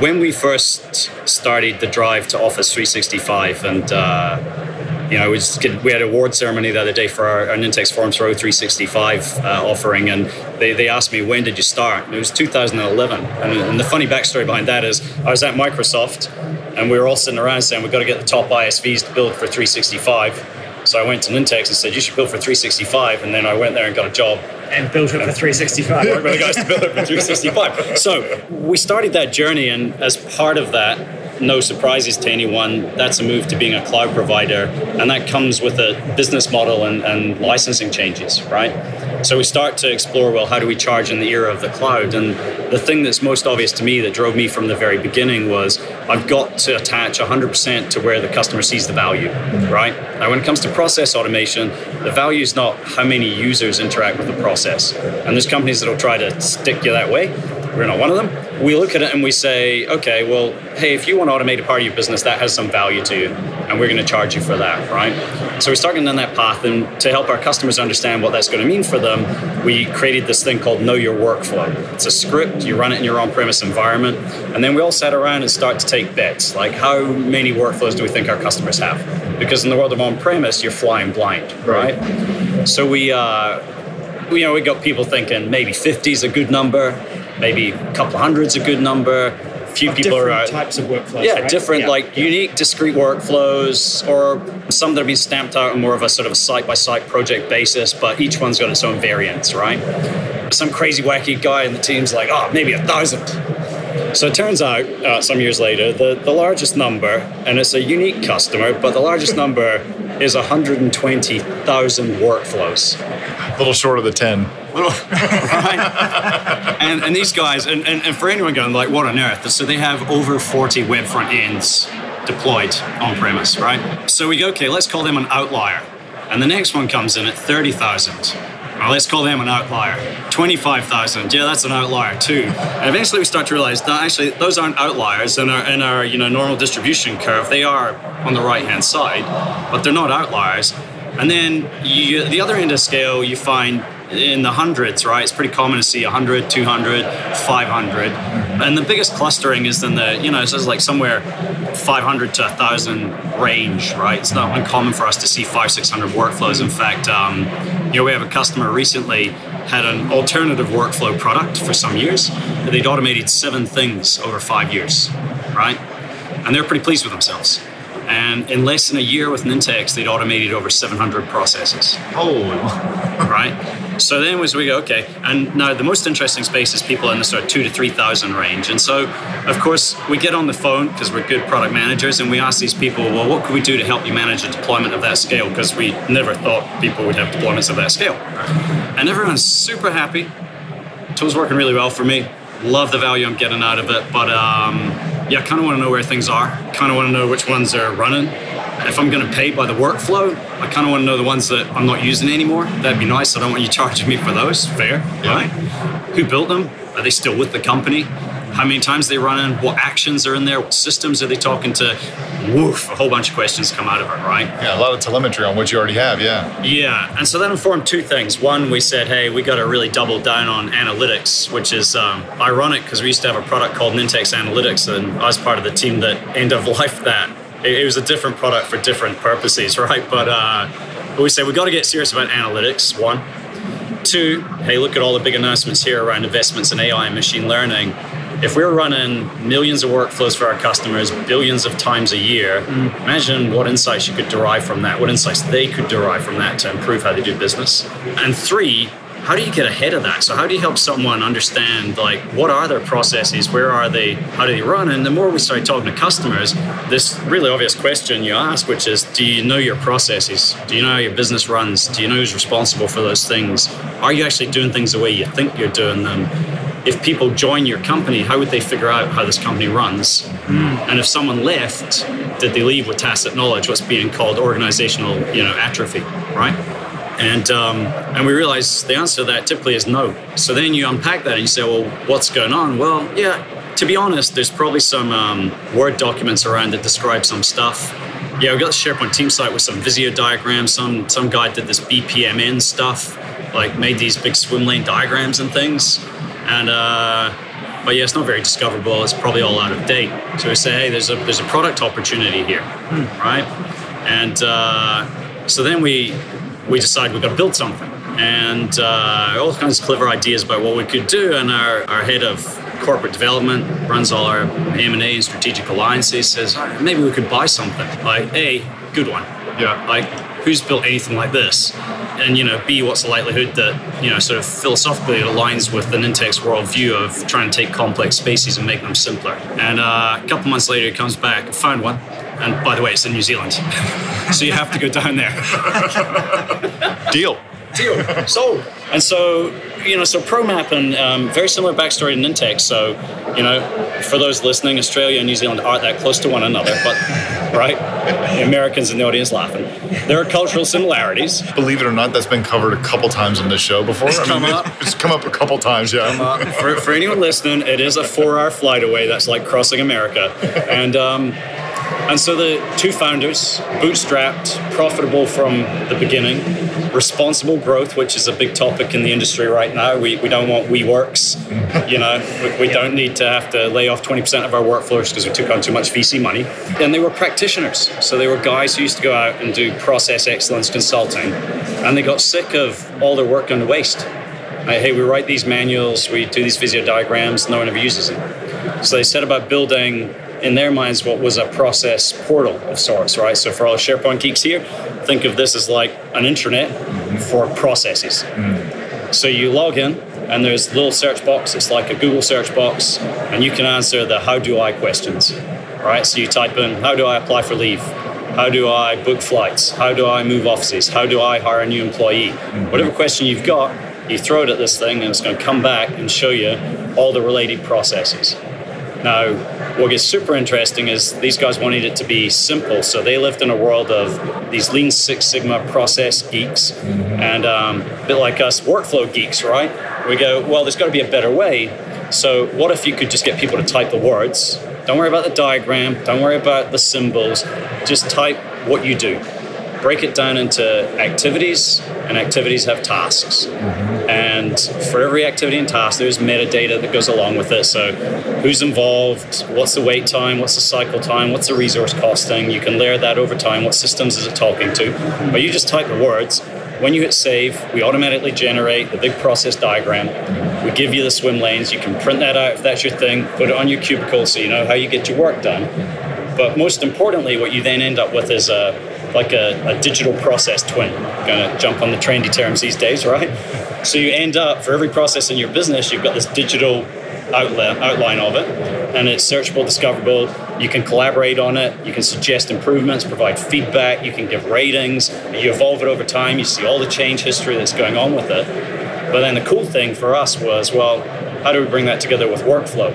when we first started the drive to Office 365 and uh, you know, we, had an award ceremony the other day for our, our Nintex Forms Pro 365 uh, offering, and they, they asked me, when did you start? And it was 2011. And, and, the funny backstory behind that is I was at Microsoft, and we were all sitting around saying, we've got to get the top ISVs to build for 365. So I went to Nintex and said, you should build for 365. And then I went there and got a job and built it for 365. Worked [LAUGHS] with the guys to build it for 365. So we started that journey, and as part of that, no surprises to anyone, that's a move to being a cloud provider, and that comes with a business model and, and licensing changes, right? So we start to explore well, how do we charge in the era of the cloud? And the thing that's most obvious to me that drove me from the very beginning was I've got to attach 100% to where the customer sees the value, right? Now, when it comes to process automation, the value is not how many users interact with the process. And there's companies that will try to stick you that way. We're not one of them. We look at it and we say, okay, well, hey, if you want to automate a part of your business, that has some value to you, and we're going to charge you for that, right? So we started down that path, and to help our customers understand what that's going to mean for them, we created this thing called Know Your Workflow. It's a script, you run it in your on premise environment, and then we all sat around and start to take bets like how many workflows do we think our customers have? Because in the world of on premise, you're flying blind, right? right? So we, uh, you know, we got people thinking maybe 50 is a good number maybe a couple hundred's a good number. A few of people are uh, types of workflows. Yeah, right? different, yeah. like unique, discrete workflows, or some that have been stamped out on more of a sort of a site by site project basis, but each one's got its own variants, right? Some crazy wacky guy in the team's like, oh, maybe a thousand. So it turns out, uh, some years later, the, the largest number, and it's a unique customer, but the largest [LAUGHS] number is 120,000 workflows. A little short of the 10 little right? and, and these guys, and, and, and for anyone going like, what on earth? So they have over 40 web front ends deployed on premise, right? So we go, okay, let's call them an outlier. And the next one comes in at 30,000. Well, let's call them an outlier. 25,000. Yeah, that's an outlier too. And eventually we start to realize that actually those aren't outliers in our, in our you know, normal distribution curve. They are on the right hand side, but they're not outliers. And then you, the other end of scale, you find in the hundreds, right? It's pretty common to see 100, 200, 500. And the biggest clustering is in the, you know, it's like somewhere 500 to 1,000 range, right? It's not uncommon for us to see five, 600 workflows. In fact, um, you know, we have a customer recently had an alternative workflow product for some years. They'd automated seven things over five years, right? And they're pretty pleased with themselves. And in less than a year with Nintex, they'd automated over 700 processes. Oh, [LAUGHS] right. So then was we go, okay. And now the most interesting space is people in the sort of two to 3,000 range. And so, of course, we get on the phone because we're good product managers and we ask these people, well, what could we do to help you manage a deployment of that scale? Because we never thought people would have deployments of that scale. And everyone's super happy. Tool's working really well for me. Love the value I'm getting out of it. But um, yeah, I kind of want to know where things are. Kind of want to know which ones are running if I'm going to pay by the workflow, I kind of want to know the ones that I'm not using anymore. That'd be nice. I don't want you charging me for those. Fair, yeah. right? Who built them? Are they still with the company? How many times they run in? What actions are in there? What systems are they talking to? Woof, a whole bunch of questions come out of it, right? Yeah, a lot of telemetry on what you already have, yeah. Yeah, and so that informed two things. One, we said, hey, we got to really double down on analytics, which is um, ironic because we used to have a product called Nintex Analytics, and I was part of the team that end of life that it, it was a different product for different purposes, [LAUGHS] right? But uh, we said we got to get serious about analytics. One, two. Hey, look at all the big announcements here around investments in AI and machine learning. If we're running millions of workflows for our customers, billions of times a year, mm. imagine what insights you could derive from that, what insights they could derive from that to improve how they do business. And three, how do you get ahead of that? So how do you help someone understand like what are their processes, where are they, how do they run? And the more we start talking to customers, this really obvious question you ask, which is, do you know your processes? Do you know how your business runs? Do you know who's responsible for those things? Are you actually doing things the way you think you're doing them? If people join your company, how would they figure out how this company runs? Mm. And if someone left, did they leave with tacit knowledge, what's being called organizational, you know, atrophy, right? And um, and we realized the answer to that typically is no. So then you unpack that and you say, well, what's going on? Well, yeah, to be honest, there's probably some um, Word documents around that describe some stuff. Yeah, we got the SharePoint team site with some Visio diagrams. Some some guy did this BPMN stuff, like made these big swim lane diagrams and things. And uh, but yeah, it's not very discoverable. It's probably all out of date. So we say, hey, there's a there's a product opportunity here, hmm. right? And uh, so then we we decide we've got to build something, and uh, all kinds of clever ideas about what we could do. And our, our head of corporate development runs all our M&A and strategic alliances. Says maybe we could buy something like a good one. Yeah. Like who's built anything like this? And you know, B, what's the likelihood that you know, sort of philosophically, it aligns with the Nintex worldview of trying to take complex spaces and make them simpler. And uh, a couple months later, he comes back, found one, and by the way, it's in New Zealand, [LAUGHS] so you have to go down there. [LAUGHS] Deal. Deal. Sold. And so, you know, so Promapp and um, very similar backstory to Nintex. So, you know, for those listening, Australia and New Zealand aren't that close to one another, but right, the Americans in the audience laughing. There are cultural similarities. Believe it or not, that's been covered a couple times in this show before. It's I come mean, up. It's come up a couple times, yeah. For, for anyone listening, it is a four-hour flight away. That's like crossing America, and. Um, and so the two founders, bootstrapped, profitable from the beginning, responsible growth, which is a big topic in the industry right now. We, we don't want WeWorks, you know, we, we don't need to have to lay off 20% of our workforce because we took on too much VC money. And they were practitioners. So they were guys who used to go out and do process excellence consulting. And they got sick of all their work going to waste. Like, hey, we write these manuals, we do these Visio diagrams, no one ever uses them. So they set about building in their minds what was a process portal of sorts, right? So for all the SharePoint geeks here, think of this as like an intranet mm-hmm. for processes. Mm-hmm. So you log in and there's a little search box, it's like a Google search box, and you can answer the how do I questions. Right? So you type in how do I apply for leave? How do I book flights? How do I move offices? How do I hire a new employee? Mm-hmm. Whatever question you've got, you throw it at this thing and it's going to come back and show you all the related processes. Now, what gets super interesting is these guys wanted it to be simple. So they lived in a world of these Lean Six Sigma process geeks, mm-hmm. and um, a bit like us, workflow geeks, right? We go, well, there's got to be a better way. So what if you could just get people to type the words? Don't worry about the diagram. Don't worry about the symbols. Just type what you do break it down into activities, and activities have tasks. And for every activity and task, there's metadata that goes along with it. So, who's involved? What's the wait time? What's the cycle time? What's the resource costing? You can layer that over time. What systems is it talking to? But you just type the words. When you hit save, we automatically generate the big process diagram. We give you the swim lanes. You can print that out if that's your thing, put it on your cubicle so you know how you get your work done. But most importantly, what you then end up with is a like a, a digital process twin. Going to jump on the trendy terms these days, right? So you end up for every process in your business, you've got this digital outline, outline of it, and it's searchable, discoverable. You can collaborate on it. You can suggest improvements, provide feedback. You can give ratings. You evolve it over time. You see all the change history that's going on with it. But then the cool thing for us was, well, how do we bring that together with workflow?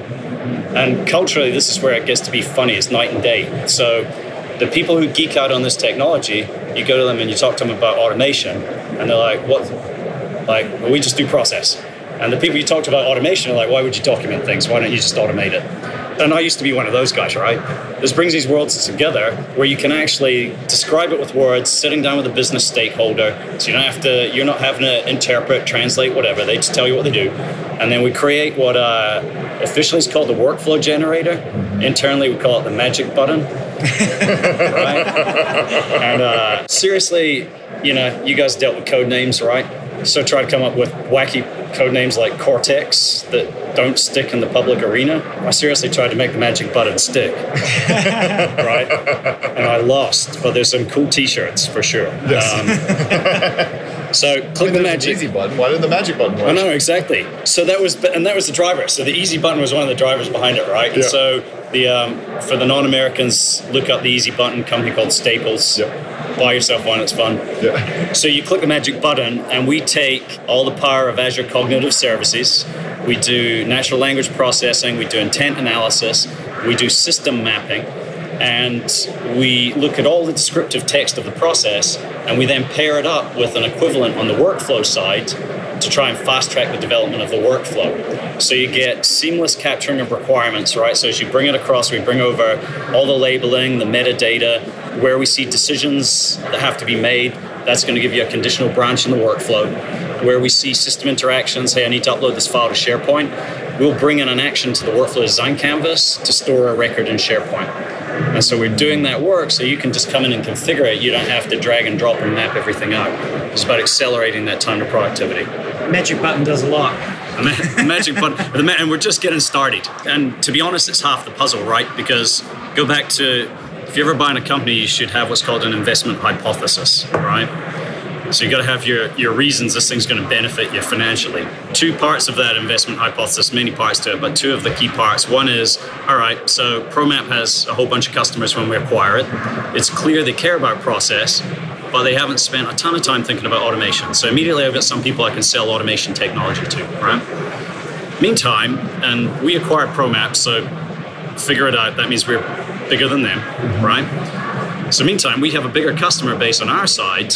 And culturally, this is where it gets to be funny. It's night and day. So the people who geek out on this technology, you go to them and you talk to them about automation, and they're like, "What? Like, well, we just do process." And the people you talked about automation are like, "Why would you document things? Why don't you just automate it?" And I used to be one of those guys, right? This brings these worlds together where you can actually describe it with words, sitting down with a business stakeholder. So you don't have to, you're not having to interpret, translate, whatever. They just tell you what they do. And then we create what uh, officially is called the workflow generator. Internally, we call it the magic button [LAUGHS] right? and uh, seriously, you know, you guys dealt with code names, right? So try to come up with wacky code names like Cortex that don't stick in the public arena. I seriously tried to make the magic button stick, [LAUGHS] right? And I lost, but there's some cool T-shirts for sure. Yes. Um, [LAUGHS] So click the magic easy button. Why did the magic button work? I know exactly. So that was, and that was the driver. So the easy button was one of the drivers behind it, right? Yeah. so the um, for the non-Americans, look up the easy button company called Staples. Yeah. Buy yourself one; it's fun. Yeah. So you click the magic button, and we take all the power of Azure Cognitive Services. We do natural language processing. We do intent analysis. We do system mapping and we look at all the descriptive text of the process and we then pair it up with an equivalent on the workflow side to try and fast track the development of the workflow. So you get seamless capturing of requirements, right? So as you bring it across, we bring over all the labeling, the metadata, where we see decisions that have to be made. That's going to give you a conditional branch in the workflow. Where we see system interactions, hey, I need to upload this file to SharePoint, we'll bring in an action to the workflow design canvas to store a record in SharePoint. And so we're doing that work so you can just come in and configure it. You don't have to drag and drop and map everything out. It's about accelerating that time to productivity. Magic button does a lot. Magic button, and we're just getting started. And to be honest, it's half the puzzle, right? Because go back to if you're ever buying a company, you should have what's called an investment hypothesis, right? So you got to have your, your reasons this thing's going to benefit you financially. Two parts of that investment hypothesis, many parts to it, but two of the key parts. One is, all right, so Promapp has a whole bunch of customers when we acquire it. It's clear they care about process, but they haven't spent a ton of time thinking about automation. So immediately I've got some people I can sell automation technology to, right? Meantime, and we acquired Promapp, so figure it out. That means we're bigger than them, right? So meantime, we have a bigger customer base on our side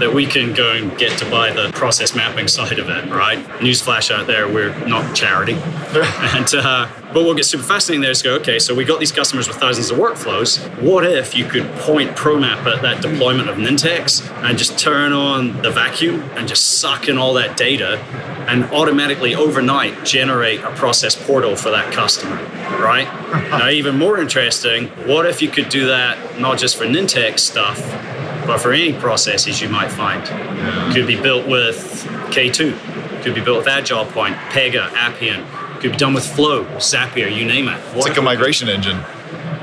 that we can go and get to buy the process mapping side of it, right? Newsflash out there, we're not charity. [LAUGHS] and uh, but what gets super fascinating there is go, okay, so we got these customers with thousands of workflows. What if you could point Promapp at that deployment of Nintex and just turn on the vacuum and just suck in all that data and automatically overnight generate a process portal for that customer, right? [LAUGHS] now, even more interesting, what if you could do that not just for Nintex stuff, but for any processes you might find. Could be built with K2, could be built with AgilePoint, Pega, Appian, could be done with Flow, Zapier, you name it. It's like a migration engine.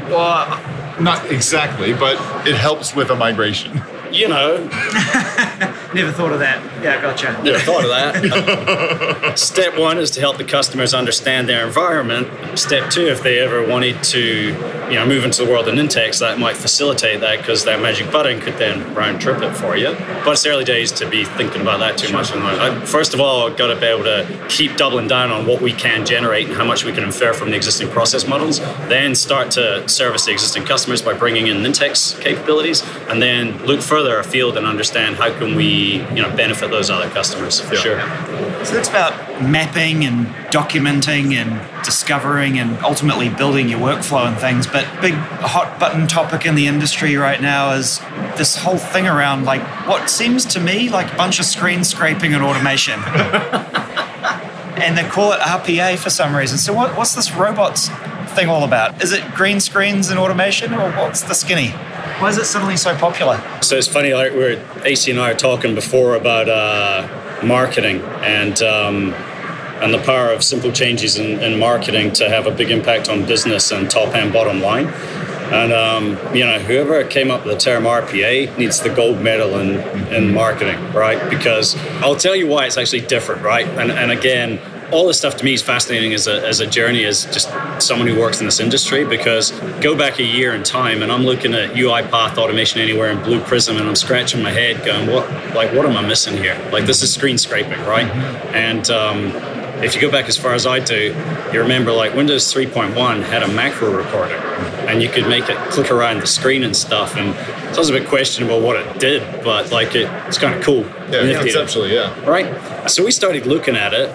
Well, uh, not exactly, but it helps with a migration. You know. [LAUGHS] Never thought of that. Yeah, gotcha. Never thought of that. [LAUGHS] Step one is to help the customers understand their environment. Step two, if they ever wanted to, you know, move into the world of Nintex, that might facilitate that because that magic button could then round trip it for you. But it's early days to be thinking about that too much. First of all, I've got to be able to keep doubling down on what we can generate and how much we can infer from the existing process models. Then start to service the existing customers by bringing in Nintex capabilities, and then look further afield and understand how can we, you know, benefit those other customers for yeah. sure. So it's about mapping and documenting and discovering and ultimately building your workflow and things. But big hot button topic in the industry right now is this whole thing around like what seems to me like a bunch of screen scraping and automation. [LAUGHS] and they call it RPA for some reason. So what, what's this robots thing all about? Is it green screens and automation or what's the skinny? Why is it suddenly so popular? So it's funny, like we're AC and I are talking before about uh, marketing and um, and the power of simple changes in, in, marketing to have a big impact on business and top and bottom line. And um, you know, whoever came up with the term RPA needs the gold medal in, in marketing, right? Because I'll tell you why it's actually different, right? And, and again, all this stuff to me is fascinating as a, as a journey as just someone who works in this industry because go back a year in time and I'm looking at UiPath automation anywhere in Blue Prism and I'm scratching my head going what like what am I missing here like this is screen scraping right and um, if you go back as far as I do you remember like Windows 3.1 had a macro recorder and you could make it click around the screen and stuff and so it was a bit questionable what it did but like it, it's kind of cool yeah conceptually yeah right so we started looking at it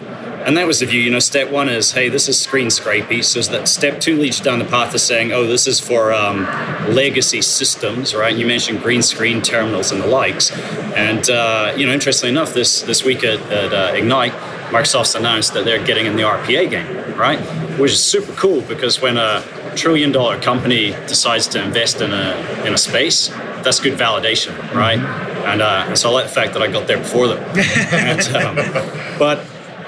and that was the view. You know, step one is, hey, this is screen scrapey. So that step two leads down the path of saying, oh, this is for um, legacy systems, right? You mentioned green screen terminals and the likes. And uh, you know, interestingly enough, this this week at, at uh, Ignite, Microsoft's announced that they're getting in the RPA game, right? Which is super cool because when a trillion dollar company decides to invest in a in a space, that's good validation, right? And, uh, and so I like the fact that I got there before them. [LAUGHS] and, um, but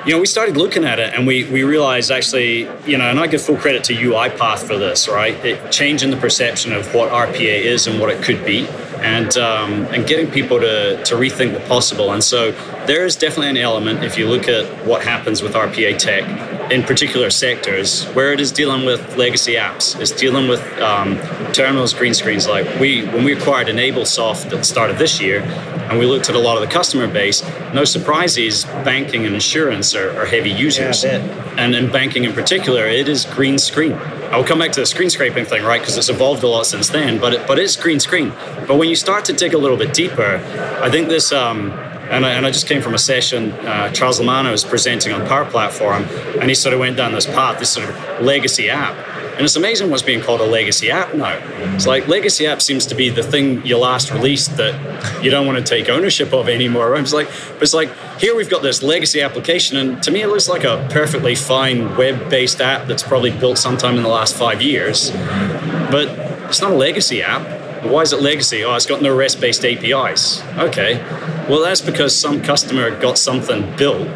you know, we started looking at it and we, we realized actually, you know, and I give full credit to UiPath for this, right? It changing the perception of what RPA is and what it could be and um, and getting people to, to rethink the possible. And so there is definitely an element, if you look at what happens with RPA tech, in particular sectors where it is dealing with legacy apps. It's dealing with um, terminals, green screens. Like we, when we acquired EnableSoft at the start of this year, and we looked at a lot of the customer base, no surprises, banking and insurance are, are heavy users. Yeah, and in banking in particular, it is green screen. I'll come back to the screen scraping thing, right? Because it's evolved a lot since then, but it, but it's green screen. But when you start to dig a little bit deeper, I think this. Um, and I, and I, just came from a session. Uh, Charles Lamanna was presenting on Power Platform, and he sort of went down this path, this sort of legacy app. And it's amazing what's being called a legacy app now. It's like legacy app seems to be the thing you last released that you don't want to take ownership of anymore. It's like, but it's like here we've got this legacy application, and to me it looks like a perfectly fine web-based app that's probably built sometime in the last five years, but it's not a legacy app. Why is it legacy? Oh, it's got no REST-based APIs. Okay, well that's because some customer got something built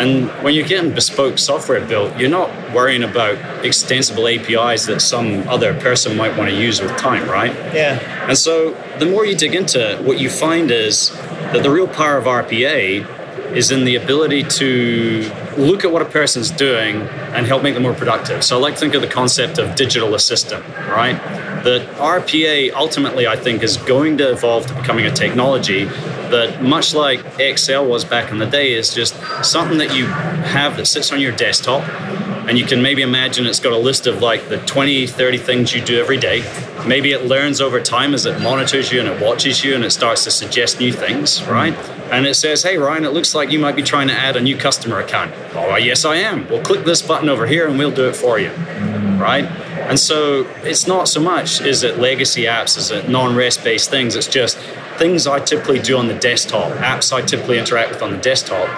and when you're getting bespoke software built, you're not worrying about extensible APIs that some other person might want to use with time, right? Yeah. And so the more you dig into it, what you find is that the real power of RPA is in the ability to look at what a person's doing and help make them more productive. So I like to think of the concept of digital assistant, right? That RPA ultimately, I think, is going to evolve to becoming a technology that, much like Excel was back in the day, is just something that you have that sits on your desktop and you can maybe imagine it's got a list of like the 20 30 things you do every day. Maybe it learns over time as it monitors you and it watches you and it starts to suggest new things right? And it says hey ryan it looks like you might be trying to add a new customer account. Oh yes i am. Well click this button over here and we'll do it for you right and so it's not so much is it legacy apps is it non-rest based things it's just things i typically do on the desktop apps i typically interact with on the desktop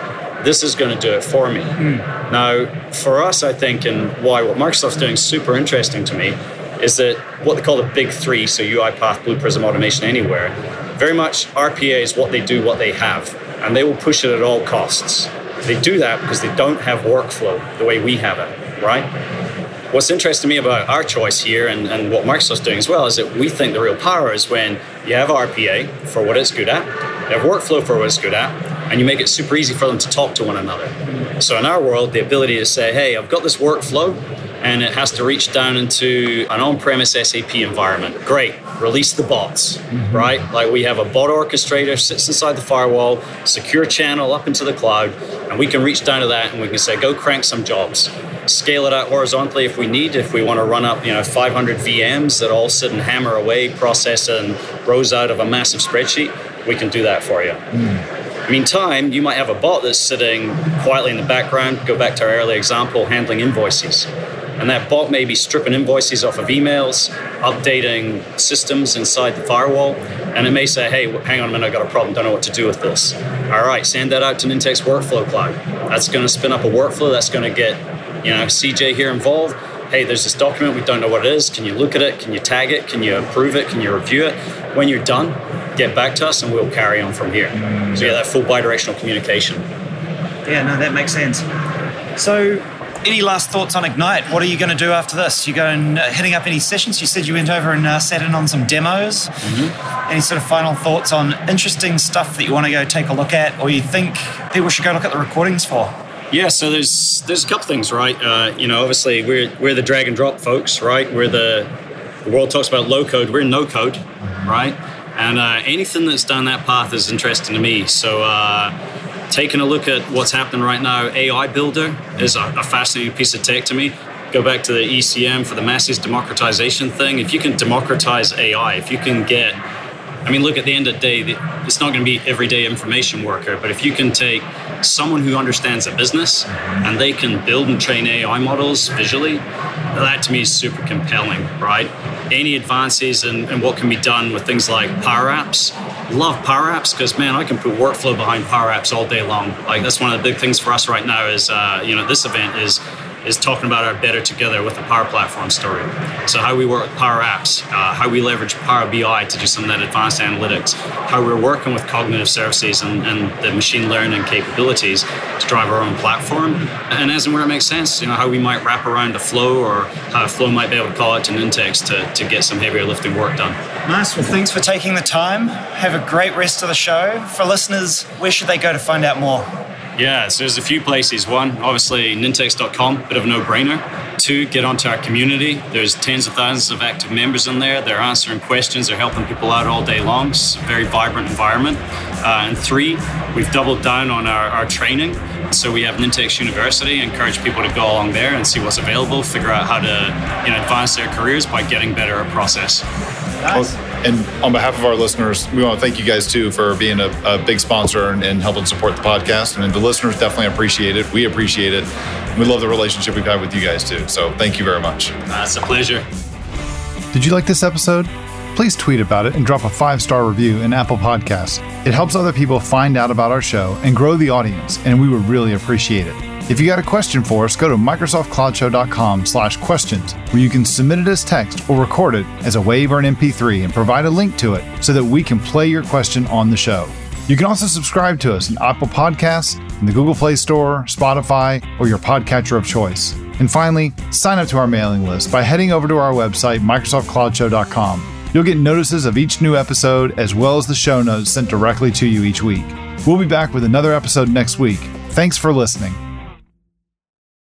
this is going to do it for me. Mm. Now, for us, I think, and why what Microsoft's doing is super interesting to me is that what they call the big three, so UiPath, Blue Prism, Automation Anywhere, very much RPA is what they do, what they have, and they will push it at all costs. They do that because they don't have workflow the way we have it, right? What's interesting to me about our choice here and, and what Microsoft's doing as well is that we think the real power is when you have RPA for what it's good at, you have workflow for what it's good at, and you make it super easy for them to talk to one another. So in our world, the ability to say, hey, I've got this workflow and it has to reach down into an on-premise SAP environment. Great, release the bots, mm-hmm. right? Like we have a bot orchestrator sits inside the firewall, secure channel up into the cloud, and we can reach down to that and we can say, go crank some jobs. Scale it out horizontally if we need, if we want to run up, you know, 500 VMs that all sit and hammer away, process and rows out of a massive spreadsheet, we can do that for you. Mm. Meantime, you might have a bot that's sitting quietly in the background, go back to our earlier example, handling invoices. And that bot may be stripping invoices off of emails, updating systems inside the firewall, and it may say, hey, hang on a minute, I've got a problem, don't know what to do with this. All right, send that out to Nintex Workflow Cloud. That's going to spin up a workflow, that's going to get you know, CJ here involved. Hey, there's this document, we don't know what it is. Can you look at it? Can you tag it? Can you approve it? Can you review it? When you're done, get back to us and we'll carry on from here. Mm. So yeah, that full bidirectional communication. Yeah, no, that makes sense. So any last thoughts on Ignite? What are you going to do after this? You going uh, hitting up any sessions? You said you went over and uh, sat in on some demos. Mm-hmm. Any sort of final thoughts on interesting stuff that you want to go take a look at, or you think people should go look at the recordings for? Yeah, so there's there's a couple things, right? Uh, you know, obviously we're we're the drag and drop folks, right? We're the the world talks about low code, we're no code, right? And uh, anything that's down that path is interesting to me. So, uh, taking a look at what's happening right now, AI Builder is a, a, fascinating piece of tech to me. Go back to the ECM for the masses democratization thing. If you can democratize AI, if you can get, I mean, look, at the end of the day, it's not going to be everyday information worker, but if you can take someone who understands a business and they can build and train AI models visually, that to me is super compelling, right? Any advances in, in what can be done with things like Power Apps. Love Power Apps because man, I can put workflow behind Power Apps all day long. Like that's one of the big things for us right now. Is uh, you know this event is is talking about our better together with the Power Platform story. So how we work with Power Apps, uh, how we leverage Power BI to do some of that advanced analytics, how we're working with cognitive services and, and the machine learning capabilities to drive our own platform, and as and where it makes sense, you know how we might wrap around a flow or how a flow might be able to call it to Nintex to, to get some heavier lifting work done. Nice. Well, thanks for taking the time. Have a great rest of the show. For listeners, where should they go to find out more? Yeah, so there's a few places. One, obviously, nintex.com, bit of a no brainer. Two, get onto our community. There's tens of thousands of active members in there. They're answering questions, they're helping people out all day long. It's a very vibrant environment. Uh, and three, we've doubled down on our, our training. So we have Nintex University, encourage people to go along there and see what's available, figure out how to you know, advance their careers by getting better at process. Nice. And on behalf of our listeners, we want to thank you guys too for being a, a big sponsor and, and, helping support the podcast. And the listeners definitely appreciate it. We appreciate it. We love the relationship we've had with you guys too. So thank you very much. Uh, it's a pleasure. Did you like this episode? Please tweet about it and drop a five star review in Apple Podcasts. It helps other people find out about our show and grow the audience, and we would really appreciate it. If you got a question for us, go to microsoftcloudshow.com slash questions, where you can submit it as text or record it as a WAV or an MP3 and provide a link to it so that we can play your question on the show. You can also subscribe to us in Apple Podcasts, in the Google Play Store, Spotify, or your podcatcher of choice. And finally, sign up to our mailing list by heading over to our website, microsoftcloudshow.com. You'll get notices of each new episode as well as the show notes sent directly to you each week. We'll be back with another episode next week. Thanks for listening.